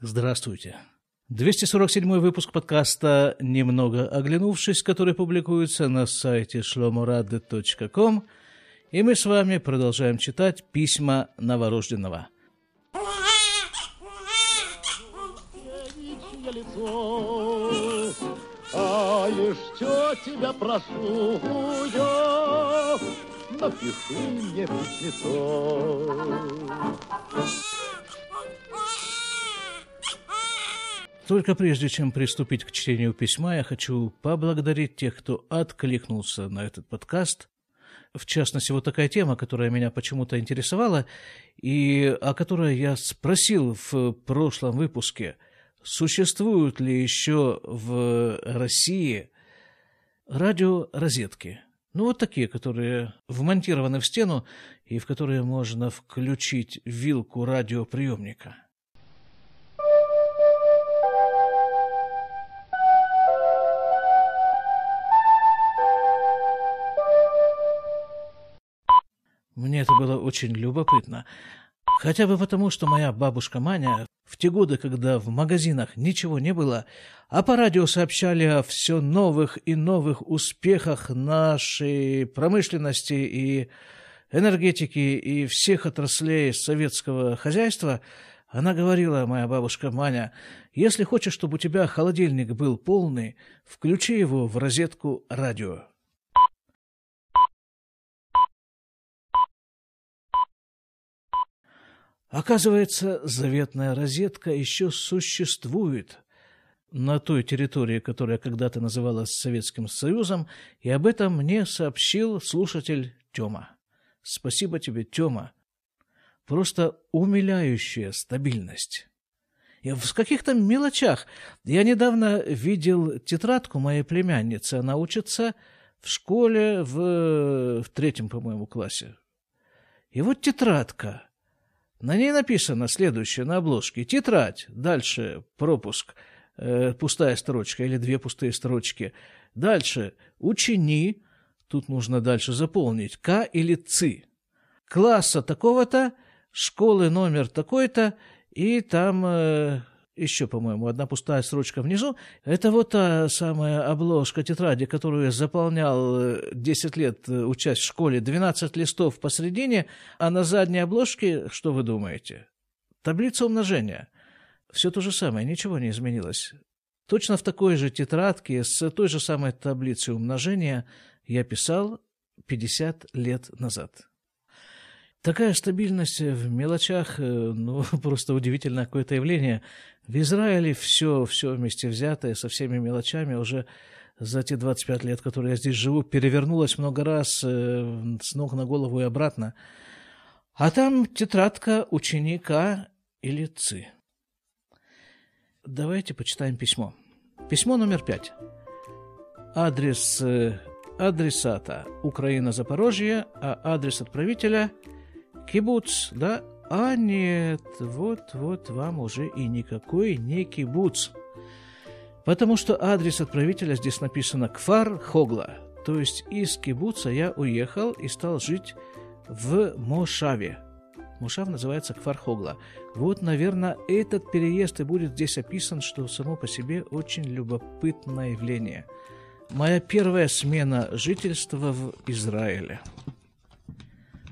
Здравствуйте. 247 выпуск подкаста «Немного оглянувшись», который публикуется на сайте shlomorad.com, и мы с вами продолжаем читать письма новорожденного. А еще тебя прошу я, напиши мне письмецо. Только прежде чем приступить к чтению письма, я хочу поблагодарить тех, кто откликнулся на этот подкаст. В частности, вот такая тема, которая меня почему-то интересовала, и о которой я спросил в прошлом выпуске, существуют ли еще в России радиорозетки. Ну, вот такие, которые вмонтированы в стену и в которые можно включить вилку радиоприемника – Мне это было очень любопытно. Хотя бы потому, что моя бабушка Маня в те годы, когда в магазинах ничего не было, а по радио сообщали о все новых и новых успехах нашей промышленности и энергетики и всех отраслей советского хозяйства, она говорила, моя бабушка Маня, если хочешь, чтобы у тебя холодильник был полный, включи его в розетку радио. Оказывается, заветная розетка еще существует на той территории, которая когда-то называлась Советским Союзом, и об этом мне сообщил слушатель Тёма. Спасибо тебе, Тёма. Просто умиляющая стабильность. И в каких-то мелочах. Я недавно видел тетрадку моей племянницы. Она учится в школе в, в третьем, по-моему, классе. И вот тетрадка – на ней написано следующее на обложке. Тетрадь. Дальше пропуск. Э, пустая строчка или две пустые строчки. Дальше. Учени. Тут нужно дальше заполнить. К или ЦИ. Класса такого-то. Школы номер такой-то. И там э, еще, по-моему, одна пустая строчка внизу. Это вот та самая обложка тетради, которую я заполнял 10 э, лет, э, учась в школе, 12 листов посередине, а на задней обложке, что вы думаете? Таблица умножения. Все то же самое, ничего не изменилось. Точно в такой же тетрадке с той же самой таблицей умножения я писал 50 лет назад. Такая стабильность в мелочах, э, ну, просто удивительное какое-то явление. В Израиле все, все вместе взятое, со всеми мелочами уже за те 25 лет, которые я здесь живу, перевернулось много раз э, с ног на голову и обратно. А там тетрадка ученика или ЦИ. Давайте почитаем письмо. Письмо номер пять. Адрес э, адресата Украина, Запорожье, а адрес отправителя – Кибуц, да? А нет, вот-вот вам уже и никакой не кибуц. Потому что адрес отправителя здесь написано Кфар Хогла. То есть из кибуца я уехал и стал жить в Мошаве. Мошав называется Кфар Хогла. Вот, наверное, этот переезд и будет здесь описан, что само по себе очень любопытное явление. Моя первая смена жительства в Израиле –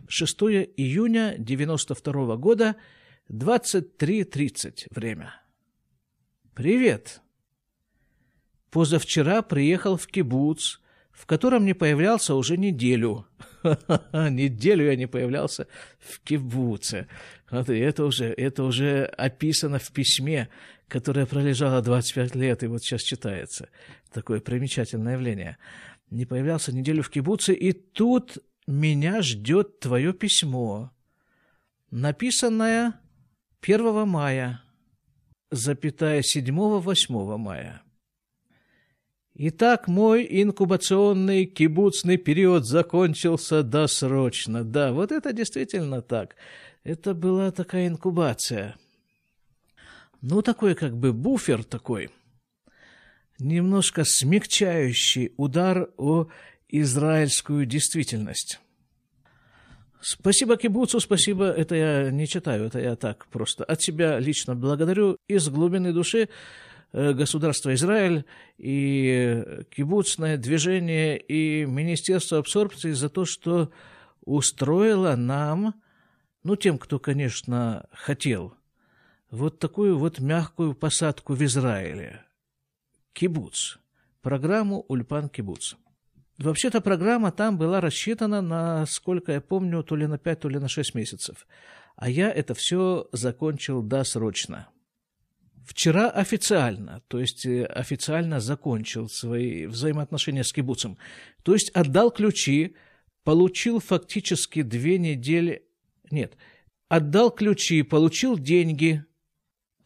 6 июня 92 года, 23.30 время. Привет. Позавчера приехал в кибуц, в котором не появлялся уже неделю. Неделю я не появлялся в кибуце. Это уже, это уже описано в письме, которое пролежало 25 лет и вот сейчас читается. Такое примечательное явление. Не появлялся неделю в кибуце, и тут меня ждет твое письмо, написанное 1 мая, запятая 7-8 мая. Итак, мой инкубационный кибуцный период закончился досрочно. Да, вот это действительно так. Это была такая инкубация. Ну, такой как бы буфер такой, немножко смягчающий удар о израильскую действительность. Спасибо кибуцу, спасибо, это я не читаю, это я так просто от себя лично благодарю из глубины души э, государства Израиль и кибуцное движение и Министерство абсорбции за то, что устроило нам, ну, тем, кто, конечно, хотел, вот такую вот мягкую посадку в Израиле. Кибуц. Программу «Ульпан Кибуц». Вообще-то программа там была рассчитана на, сколько я помню, то ли на 5, то ли на 6 месяцев. А я это все закончил досрочно. Вчера официально, то есть э, официально закончил свои взаимоотношения с кибуцем. То есть отдал ключи, получил фактически две недели... Нет, отдал ключи, получил деньги,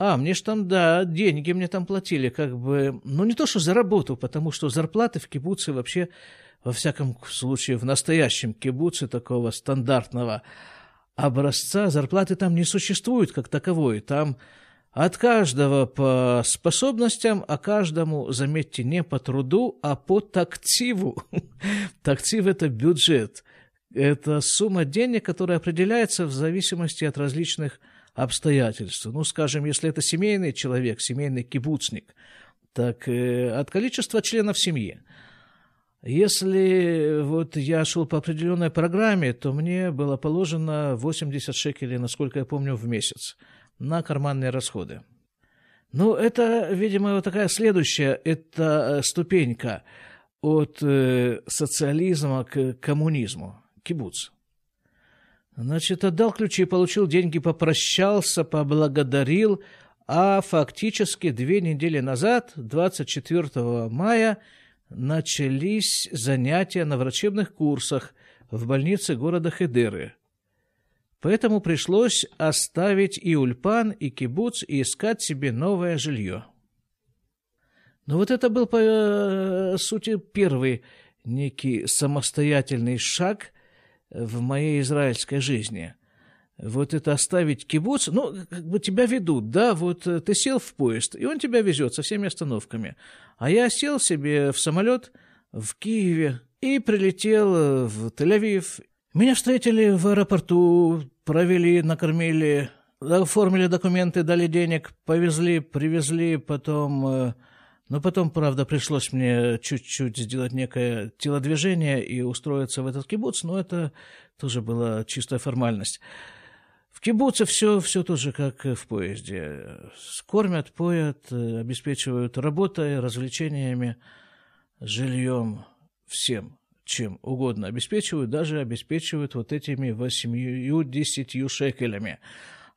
а, мне ж там, да, деньги мне там платили, как бы, ну не то, что за работу, потому что зарплаты в кибуце вообще, во всяком случае, в настоящем кибуце такого стандартного образца, зарплаты там не существует как таковой. Там от каждого по способностям, а каждому, заметьте, не по труду, а по тактиву. Тактив – это бюджет. Это сумма денег, которая определяется в зависимости от различных обстоятельства. Ну, скажем, если это семейный человек, семейный кибуцник, так э, от количества членов семьи. Если вот я шел по определенной программе, то мне было положено 80 шекелей, насколько я помню, в месяц на карманные расходы. Ну, это, видимо, вот такая следующая, это э, ступенька от э, социализма к коммунизму, кибуц. Значит, отдал ключи, получил деньги, попрощался, поблагодарил, а фактически две недели назад, 24 мая, начались занятия на врачебных курсах в больнице города Хедеры. Поэтому пришлось оставить и Ульпан, и кибуц, и искать себе новое жилье. Но вот это был, по э, сути, первый некий самостоятельный шаг – в моей израильской жизни. Вот это оставить кибуц, ну, как бы тебя ведут, да, вот э, ты сел в поезд, и он тебя везет со всеми остановками. А я сел себе в самолет в Киеве и прилетел э, в Тель-Авив. Меня встретили в аэропорту, провели, накормили, оформили документы, дали денег, повезли, привезли, потом э, но потом, правда, пришлось мне чуть-чуть сделать некое телодвижение и устроиться в этот кибуц, но это тоже была чистая формальность. В кибуце все, все тоже как в поезде. Кормят, поят, обеспечивают работой, развлечениями, жильем, всем, чем угодно обеспечивают, даже обеспечивают вот этими восемью-десятью шекелями.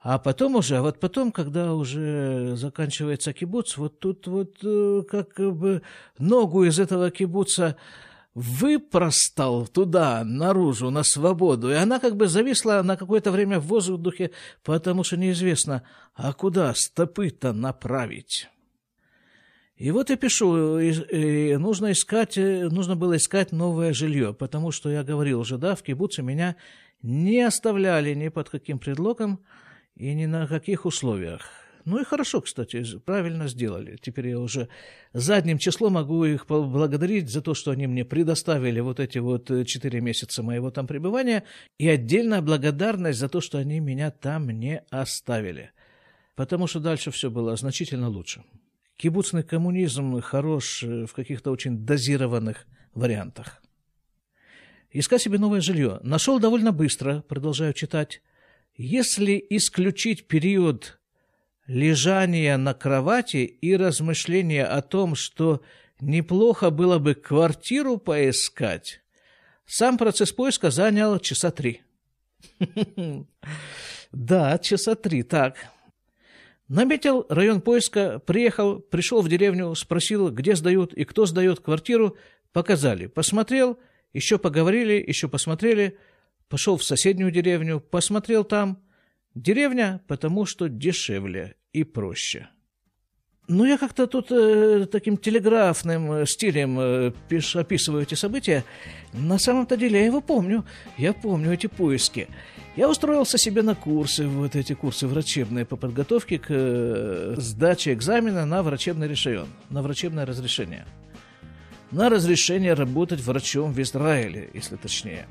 А потом уже, а вот потом, когда уже заканчивается кибуц, вот тут вот э, как бы ногу из этого кибуца выпростал туда, наружу, на свободу, и она как бы зависла на какое-то время в воздухе, потому что неизвестно, а куда стопы-то направить. И вот я пишу, и, и нужно искать, э, нужно было искать новое жилье, потому что я говорил уже, да, в кибуце меня не оставляли ни под каким предлогом, и ни на каких условиях. Ну и хорошо, кстати, правильно сделали. Теперь я уже задним числом могу их поблагодарить за то, что они мне предоставили вот эти вот э, четыре месяца моего там пребывания, и отдельная благодарность за то, что они меня там не оставили. Потому что дальше все было значительно лучше. Кибуцный коммунизм хорош э, в каких-то очень дозированных вариантах. Искать себе новое жилье. Нашел довольно быстро, продолжаю читать. Если исключить период лежания на кровати и размышления о том, что неплохо было бы квартиру поискать, сам процесс поиска занял часа три. Да, часа три, так. Наметил район поиска, приехал, пришел в деревню, спросил, где сдают и кто сдает квартиру, показали. Посмотрел, еще поговорили, еще посмотрели – Пошел в соседнюю деревню, посмотрел там. Деревня, потому что дешевле и проще. Ну, я как-то тут э, таким телеграфным э, стилем э, пиш, описываю эти события. На самом-то деле я его помню. Я помню эти поиски. Я устроился себе на курсы, вот эти курсы врачебные по подготовке к э, сдаче экзамена на врачебный решение, на врачебное разрешение. На разрешение работать врачом в Израиле, если точнее.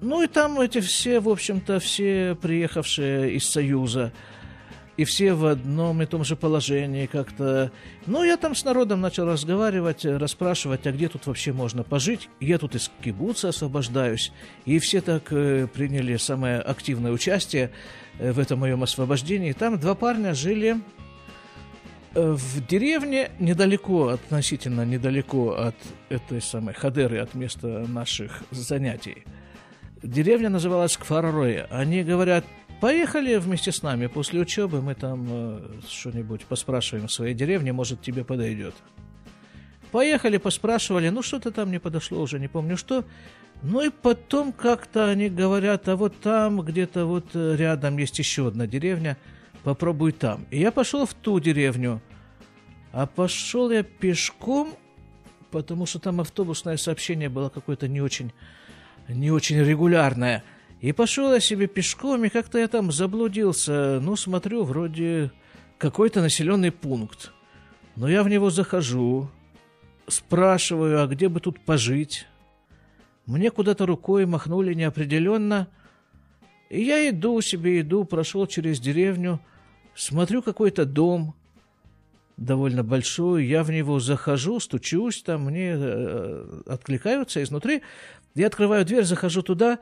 Ну и там эти все, в общем-то, все приехавшие из Союза, и все в одном и том же положении как-то. Ну, я там с народом начал разговаривать, расспрашивать, а где тут вообще можно пожить. Я тут из кибуца освобождаюсь. И все так э, приняли самое активное участие э, в этом моем освобождении. Там два парня жили э, в деревне недалеко, относительно недалеко от этой самой Хадеры, от места наших занятий. Деревня называлась Кфарароя. Они говорят, Поехали вместе с нами после учебы, мы там э, что-нибудь поспрашиваем в своей деревне, может, тебе подойдет. Поехали, поспрашивали, ну что-то там не подошло, уже не помню что. Ну и потом как-то они говорят, а вот там где-то вот э, рядом есть еще одна деревня, попробуй там. И я пошел в ту деревню, а пошел я пешком, потому что там автобусное сообщение было какое-то не очень, не очень регулярное – и пошел я себе пешком, и как-то я там заблудился. Ну, смотрю, вроде какой-то населенный пункт. Но я в него захожу, спрашиваю, а где бы тут пожить? Мне куда-то рукой махнули неопределенно. И я иду себе, иду, прошел через деревню, смотрю какой-то дом, довольно большой, я в него захожу, стучусь, там мне э, откликаются изнутри. Я открываю дверь, захожу туда,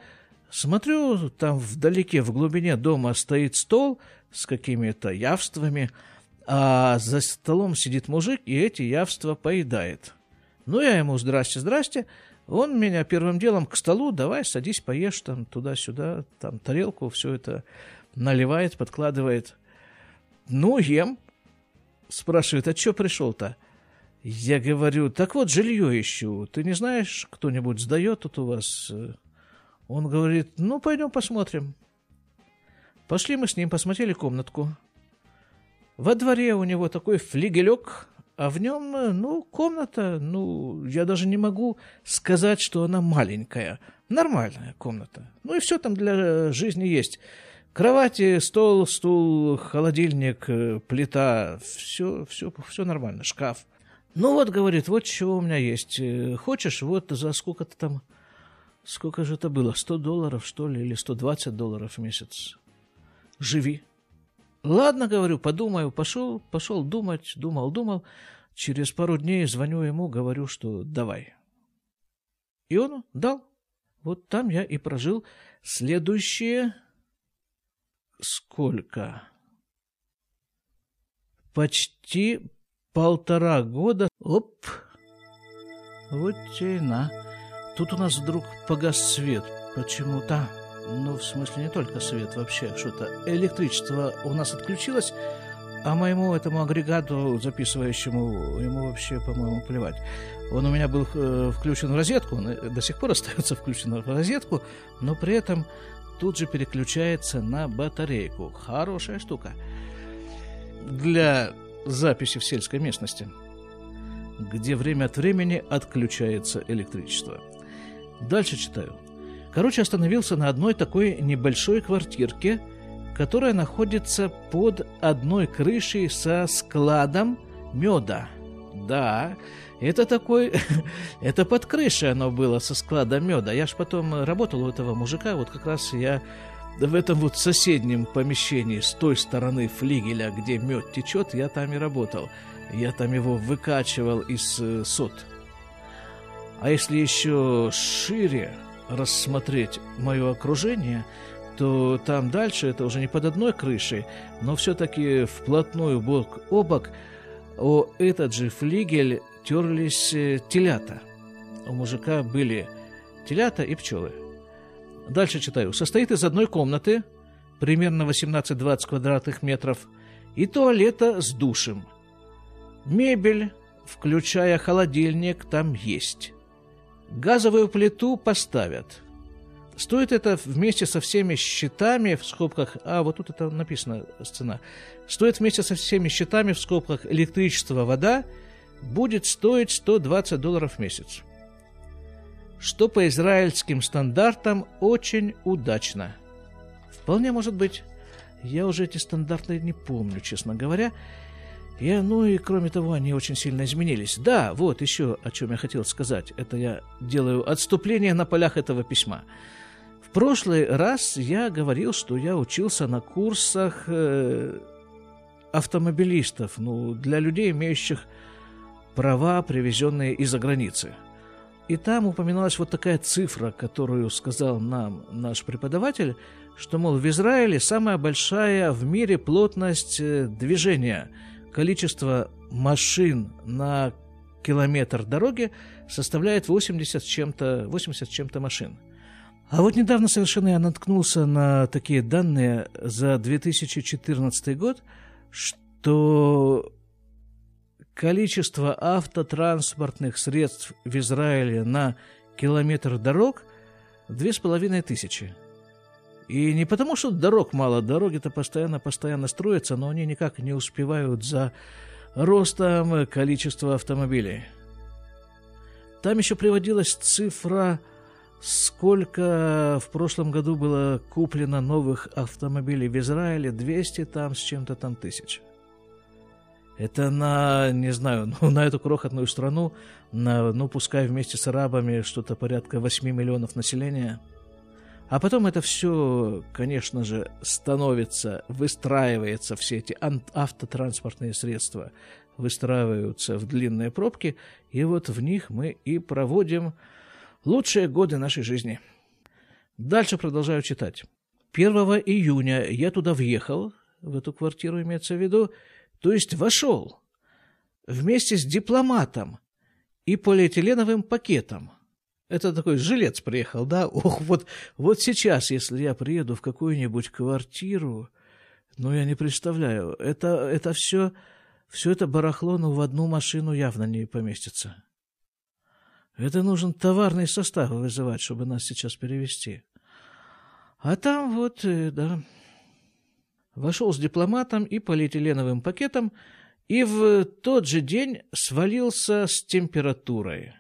Смотрю, там вдалеке, в глубине дома стоит стол с какими-то явствами, а за столом сидит мужик и эти явства поедает. Ну, я ему «здрасте, здрасте», он меня первым делом к столу, давай, садись, поешь там туда-сюда, там тарелку, все это наливает, подкладывает. Ну, ем. Спрашивает, а что пришел-то? Я говорю, так вот, жилье ищу. Ты не знаешь, кто-нибудь сдает тут у вас он говорит, ну, пойдем посмотрим. Пошли мы с ним, посмотрели комнатку. Во дворе у него такой флигелек, а в нем, ну, комната, ну, я даже не могу сказать, что она маленькая. Нормальная комната. Ну и все там для жизни есть. Кровати, стол, стул, холодильник, плита, все, все, все нормально, шкаф. Ну вот, говорит, вот чего у меня есть. Хочешь, вот за сколько-то там Сколько же это было? 100 долларов, что ли, или 120 долларов в месяц? Живи. Ладно, говорю, подумаю. Пошел, пошел думать, думал, думал. Через пару дней звоню ему, говорю, что давай. И он дал. Вот там я и прожил следующие... Сколько? Почти полтора года. Оп! Вот и на. Тут у нас вдруг погас свет. Почему-то. Ну, в смысле, не только свет, вообще что-то. Электричество у нас отключилось, а моему этому агрегату, записывающему, ему вообще, по-моему, плевать. Он у меня был э, включен в розетку, он до сих пор остается включен в розетку, но при этом тут же переключается на батарейку. Хорошая штука. Для записи в сельской местности, где время от времени отключается электричество. Дальше читаю. Короче, остановился на одной такой небольшой квартирке, которая находится под одной крышей со складом меда. Да, это такой... это под крышей оно было со складом меда. Я ж потом работал у этого мужика, вот как раз я в этом вот соседнем помещении с той стороны флигеля, где мед течет, я там и работал. Я там его выкачивал из э, сот. А если еще шире рассмотреть мое окружение, то там дальше это уже не под одной крышей, но все-таки вплотную бок о бок о этот же флигель терлись э, телята. У мужика были телята и пчелы. Дальше читаю. Состоит из одной комнаты, примерно 18-20 квадратных метров, и туалета с душем. Мебель, включая холодильник, там есть. Газовую плиту поставят. Стоит это вместе со всеми счетами в скобках, а вот тут это написано цена, стоит вместе со всеми счетами в скобках электричество, вода, будет стоить 120 долларов в месяц. Что по израильским стандартам очень удачно. Вполне может быть. Я уже эти стандарты не помню, честно говоря. И, ну и кроме того, они очень сильно изменились. Да, вот еще о чем я хотел сказать. Это я делаю отступление на полях этого письма. В прошлый раз я говорил, что я учился на курсах э, автомобилистов, ну, для людей, имеющих права, привезенные из-за границы. И там упоминалась вот такая цифра, которую сказал нам наш преподаватель, что, мол, в Израиле самая большая в мире плотность э, движения. Количество машин на километр дороги составляет 80 с чем-то, 80 с чем-то машин. А вот недавно совершенно я наткнулся на такие данные за 2014 год, что количество автотранспортных средств в Израиле на километр дорог две с половиной тысячи. И не потому, что дорог мало, дороги-то постоянно-постоянно строятся, но они никак не успевают за ростом количества автомобилей. Там еще приводилась цифра, сколько в прошлом году было куплено новых автомобилей в Израиле, 200 там с чем-то там тысяч. Это на, не знаю, ну, на эту крохотную страну, на, ну, пускай вместе с арабами что-то порядка 8 миллионов населения – а потом это все, конечно же, становится, выстраивается, все эти автотранспортные средства выстраиваются в длинные пробки, и вот в них мы и проводим лучшие годы нашей жизни. Дальше продолжаю читать. 1 июня я туда въехал, в эту квартиру имеется в виду, то есть вошел вместе с дипломатом и полиэтиленовым пакетом. Это такой жилец приехал, да? Ох, вот, вот сейчас, если я приеду в какую-нибудь квартиру, ну, я не представляю, это, это все, все это барахло, ну, в одну машину явно не поместится. Это нужен товарный состав вызывать, чтобы нас сейчас перевести. А там вот, э, да, вошел с дипломатом и полиэтиленовым пакетом, и в тот же день свалился с температурой.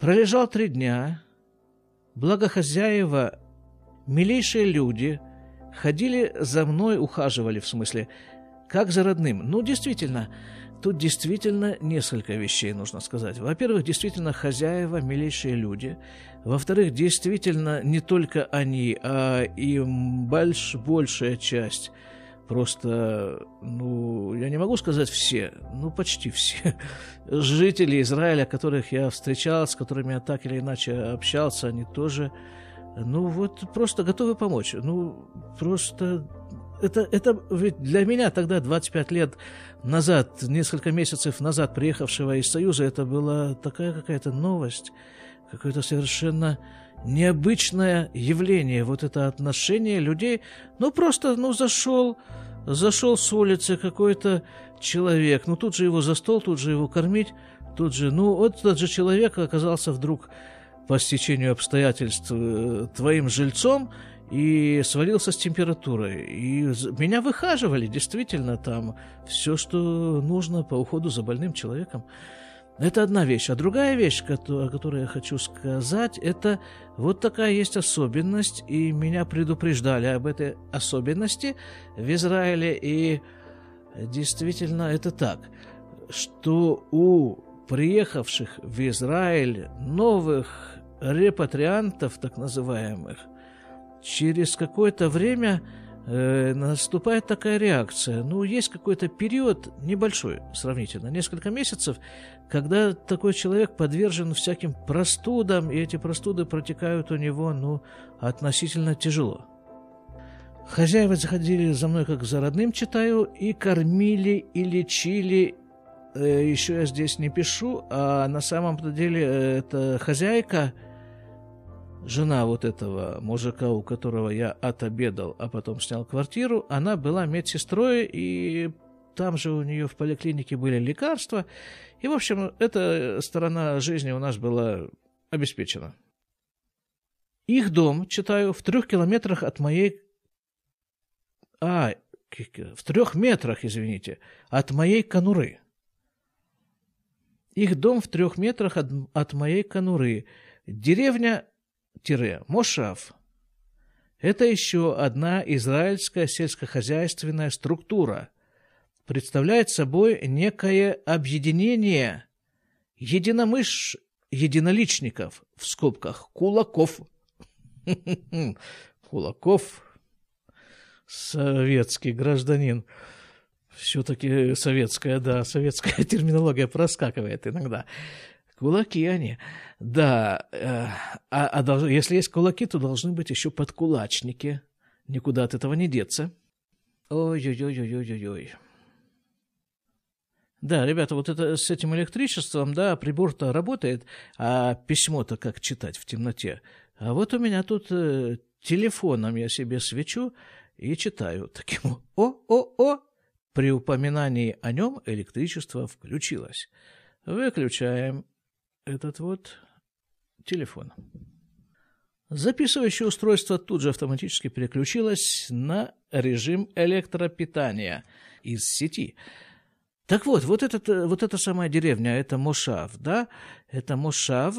Пролежал три дня, благо хозяева, милейшие люди, ходили за мной, ухаживали, в смысле, как за родным. Ну, действительно, тут действительно несколько вещей нужно сказать. Во-первых, действительно, хозяева, милейшие люди. Во-вторых, действительно, не только они, а и больш, большая часть Просто, ну, я не могу сказать все, ну, почти все жители Израиля, которых я встречал, с которыми я так или иначе общался, они тоже, ну, вот просто готовы помочь. Ну, просто это, это ведь для меня тогда, 25 лет назад, несколько месяцев назад приехавшего из Союза, это была такая какая-то новость, какое-то совершенно необычное явление, вот это отношение людей, ну, просто, ну, зашел, зашел с улицы какой-то человек, ну, тут же его за стол, тут же его кормить, тут же, ну, вот этот же человек оказался вдруг по стечению обстоятельств э, твоим жильцом и свалился с температурой. И меня выхаживали, действительно, там все, что нужно по уходу за больным человеком. Это одна вещь. А другая вещь, о которой я хочу сказать, это вот такая есть особенность, и меня предупреждали об этой особенности в Израиле, и действительно это так, что у приехавших в Израиль новых репатриантов, так называемых, через какое-то время э, наступает такая реакция. Ну, есть какой-то период, небольшой сравнительно, несколько месяцев, когда такой человек подвержен всяким простудам, и эти простуды протекают у него, ну, относительно тяжело. Хозяева заходили за мной как за родным, читаю, и кормили, и лечили. Э, еще я здесь не пишу, а на самом деле э, это хозяйка – жена вот этого мужика, у которого я отобедал, а потом снял квартиру, она была медсестрой, и там же у нее в поликлинике были лекарства. И, в общем, эта сторона жизни у нас была обеспечена. Их дом, читаю, в трех километрах от моей... А, в трех метрах, извините, от моей конуры. Их дом в трех метрах от, от моей конуры. Деревня Мошав – это еще одна израильская сельскохозяйственная структура, представляет собой некое объединение единомыш, единоличников, в скобках, кулаков. Кулаков, советский гражданин. Все-таки советская, да, советская терминология проскакивает иногда. Кулаки они. Да, э, а, а долж, если есть кулаки, то должны быть еще подкулачники. Никуда от этого не деться. Ой-ой-ой-ой-ой-ой. Да, ребята, вот это с этим электричеством, да, прибор-то работает, а письмо-то как читать в темноте. А вот у меня тут э, телефоном я себе свечу и читаю таким «О-о-о!» При упоминании о нем электричество включилось. Выключаем этот вот телефон. Записывающее устройство тут же автоматически переключилось на режим электропитания из сети. Так вот, вот, этот, вот эта самая деревня, это Мошав, да? Это Мошав.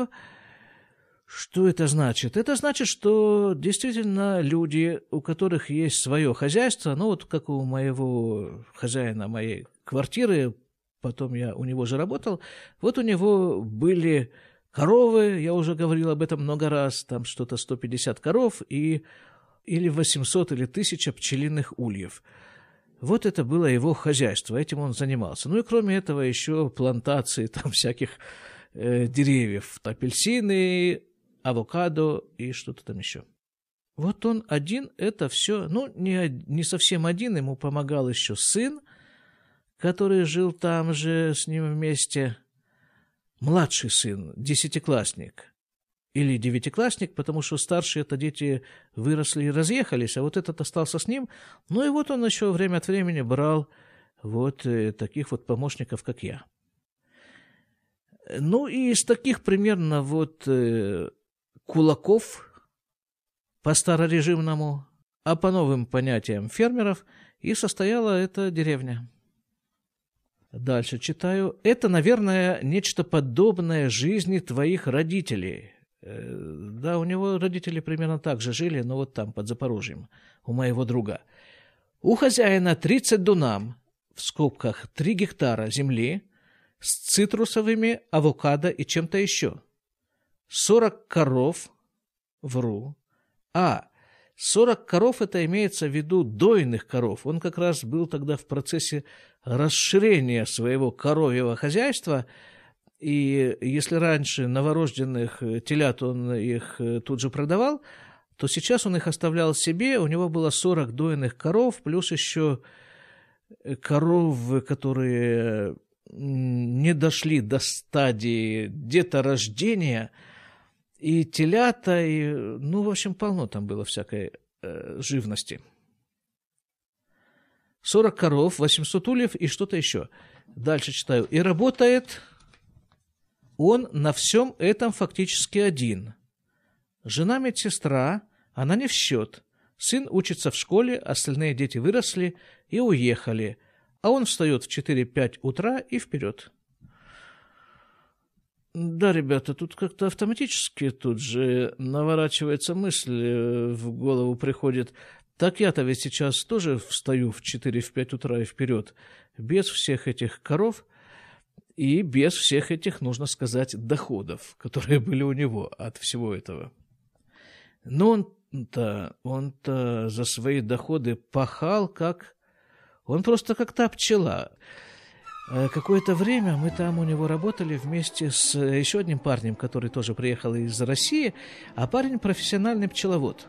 Что это значит? Это значит, что действительно люди, у которых есть свое хозяйство, ну вот как у моего хозяина моей квартиры, потом я у него же работал, вот у него были коровы, я уже говорил об этом много раз, там что-то 150 коров и или 800 или 1000 пчелиных ульев. Вот это было его хозяйство, этим он занимался. Ну и кроме этого еще плантации там всяких э, деревьев, апельсины, авокадо и что-то там еще. Вот он один это все, ну не, не совсем один, ему помогал еще сын, который жил там же с ним вместе, младший сын, десятиклассник или девятиклассник, потому что старшие это дети выросли и разъехались, а вот этот остался с ним. Ну и вот он еще время от времени брал вот э, таких вот помощников, как я. Ну и из таких примерно вот э, кулаков по старорежимному, а по новым понятиям фермеров и состояла эта деревня. Дальше читаю. Это, наверное, нечто подобное жизни твоих родителей. Э, да, у него родители примерно так же жили, но вот там, под Запорожьем, у моего друга. У хозяина 30 дунам, в скобках 3 гектара земли, с цитрусовыми, авокадо и чем-то еще. 40 коров, вру, а 40 коров это имеется в виду дойных коров. Он как раз был тогда в процессе расширения своего коровьего хозяйства, и если раньше новорожденных телят он их тут же продавал, то сейчас он их оставлял себе, у него было 40 дойных коров, плюс еще коров, которые не дошли до стадии деторождения – и телята, и, ну, в общем, полно там было всякой э, живности. 40 коров, 800 ульев и что-то еще. Дальше читаю. И работает он на всем этом фактически один. Жена медсестра, она не в счет. Сын учится в школе, остальные дети выросли и уехали. А он встает в 4-5 утра и вперед. Да, ребята, тут как-то автоматически тут же наворачивается мысль, э, в голову приходит. Так я-то ведь сейчас тоже встаю в 4-5 утра и вперед, без всех этих коров и без всех этих, нужно сказать, доходов, которые были у него от всего этого. Но он-то, он-то за свои доходы пахал как... Он просто как та пчела. Э, какое-то время мы там у него работали вместе с э, еще одним парнем, который тоже приехал из России, а парень профессиональный пчеловод.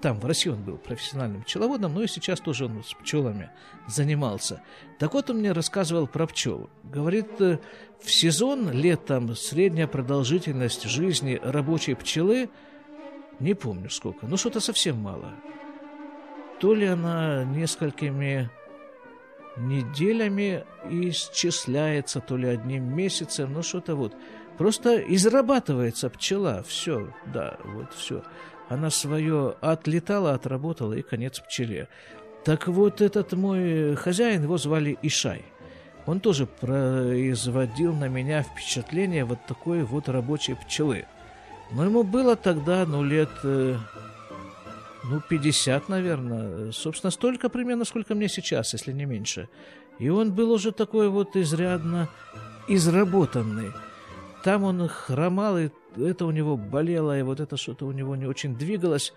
Там, в России он был профессиональным пчеловодом, но и сейчас тоже он с пчелами занимался. Так вот он мне рассказывал про пчел. Говорит, э, в сезон летом средняя продолжительность жизни рабочей пчелы, не помню сколько, но что-то совсем мало. То ли она несколькими неделями исчисляется, то ли одним месяцем, ну что-то вот. Просто израбатывается пчела, все, да, вот все. Она свое отлетала, отработала, и конец пчеле. Так вот, этот мой хозяин, его звали Ишай. Он тоже производил на меня впечатление вот такой вот рабочей пчелы. Но ему было тогда, ну, лет э, ну, 50, наверное. Собственно, столько примерно, сколько мне сейчас, если не меньше. И он был уже такой вот изрядно изработанный. Там он хромал, и это у него болело, и вот это что-то у него не очень двигалось.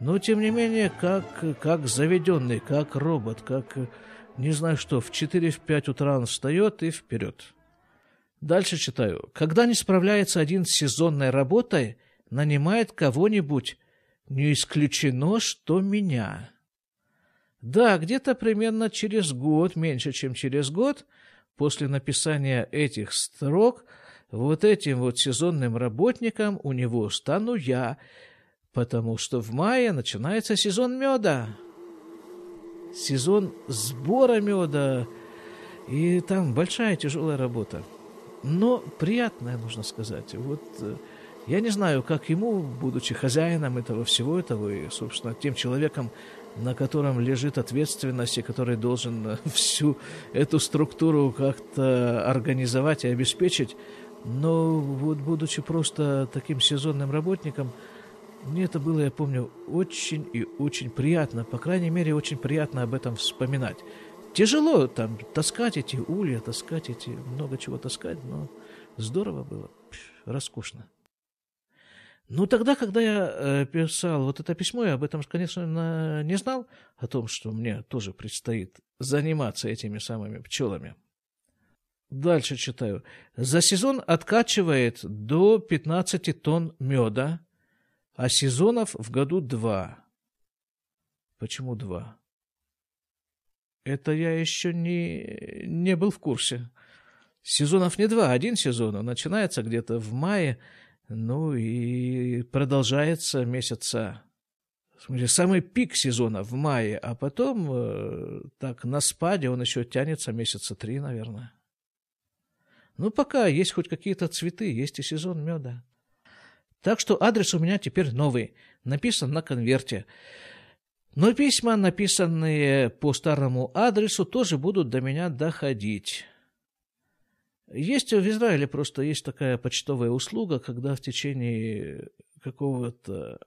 Но, тем не менее, как, как заведенный, как робот, как, не знаю что, в 4-5 утра он встает и вперед. Дальше читаю. Когда не справляется один с сезонной работой, нанимает кого-нибудь, не исключено, что меня. Да, где-то примерно через год, меньше, чем через год, после написания этих строк, вот этим вот сезонным работником у него стану я, потому что в мае начинается сезон меда. Сезон сбора меда, и там большая тяжелая работа. Но приятная, нужно сказать. Вот э, я не знаю, как ему, будучи хозяином этого всего этого, и, собственно, тем человеком, на котором лежит ответственность и который должен э, всю эту структуру как-то организовать и обеспечить, но вот будучи просто таким сезонным работником, мне это было, я помню, очень и очень приятно, по крайней мере, очень приятно об этом вспоминать. Тяжело там таскать эти улья, таскать эти, много чего таскать, но здорово было, роскошно. Ну, тогда, когда я э, писал вот это письмо, я об этом, конечно, не знал, о том, что мне тоже предстоит заниматься этими самыми пчелами. Дальше читаю. За сезон откачивает до 15 тонн меда, а сезонов в году два. Почему два? Это я еще не, не был в курсе. Сезонов не два, один сезон. Он начинается где-то в мае, ну и продолжается месяца самый пик сезона в мае, а потом э, так на спаде он еще тянется месяца три, наверное. Ну, пока есть хоть какие-то цветы, есть и сезон меда. Так что адрес у меня теперь новый, написан на конверте. Но письма, написанные по старому адресу, тоже будут до меня доходить. Есть в Израиле просто есть такая почтовая услуга, когда в течение какого-то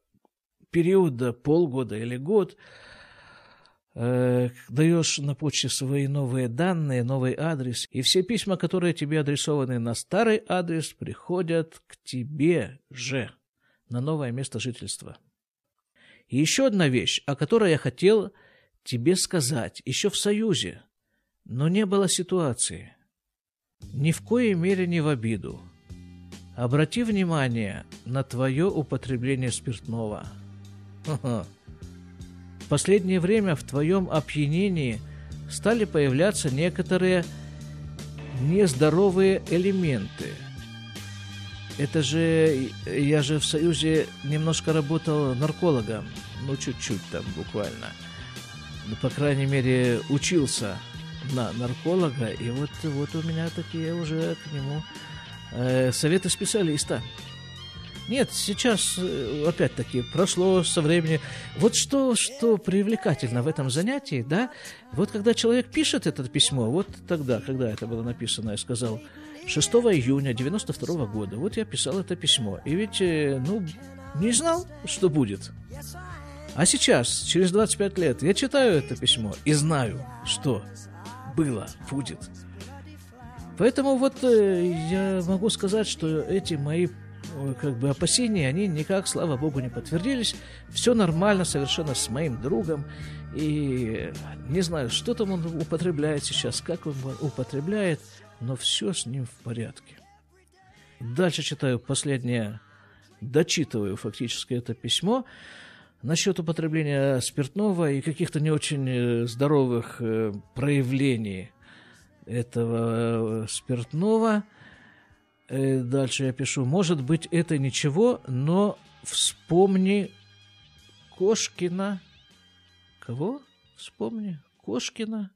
периода, полгода или год, э, даешь на почте свои новые данные, новый адрес, и все письма, которые тебе адресованы на старый адрес, приходят к тебе же на новое место жительства. И еще одна вещь, о которой я хотел тебе сказать, еще в Союзе, но не было ситуации – ни в коей мере не в обиду. Обрати внимание на твое употребление спиртного. В последнее время в твоем опьянении стали появляться некоторые нездоровые элементы. Это же, я же в Союзе немножко работал наркологом, ну чуть-чуть там буквально. Ну, по крайней мере, учился на нарколога, и вот, вот у меня такие уже к нему э, советы специалиста. Нет, сейчас, э, опять-таки, прошло со времени. Вот что, что привлекательно в этом занятии, да, вот когда человек пишет это письмо, вот тогда, когда это было написано, я сказал, 6 июня 92 года, вот я писал это письмо, и ведь, э, ну, не знал, что будет. А сейчас, через 25 лет, я читаю это письмо и знаю, что было, будет. Поэтому вот э, я могу сказать, что эти мои как бы опасения, они никак, слава богу, не подтвердились. Все нормально совершенно с моим другом. И не знаю, что там он употребляет сейчас, как он употребляет, но все с ним в порядке. Дальше читаю последнее, дочитываю фактически это письмо насчет употребления спиртного и каких-то не очень э, здоровых э, проявлений этого э, спиртного. Дальше я пишу, может быть, это ничего, но вспомни Кошкина. Кого? Вспомни Кошкина.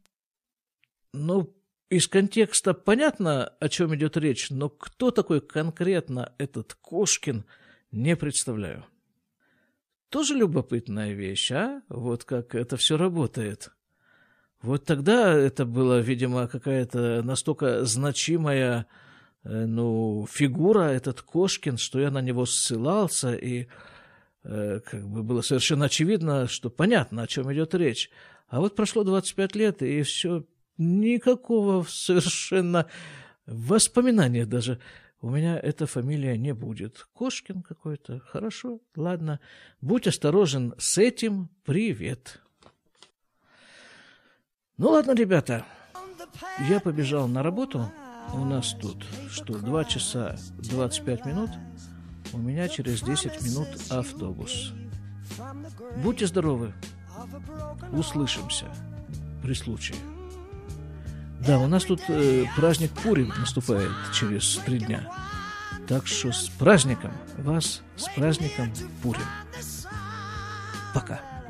Ну, из контекста понятно, о чем идет речь, но кто такой конкретно этот Кошкин, не представляю. Тоже любопытная вещь, а? Вот как это все работает. Вот тогда это была, видимо, какая-то настолько значимая э, ну, фигура, этот Кошкин, что я на него ссылался, и э, как бы было совершенно очевидно, что понятно, о чем идет речь. А вот прошло 25 лет, и все, никакого совершенно воспоминания даже у меня эта фамилия не будет. Кошкин какой-то. Хорошо, ладно. Будь осторожен с этим. Привет. Ну ладно, ребята. Я побежал на работу. У нас тут, что, 2 часа 25 минут. У меня через 10 минут автобус. Будьте здоровы. Услышимся при случае. Да, у нас тут э, праздник Пурим наступает через три дня. Так что с праздником вас, с праздником Пурим. Пока.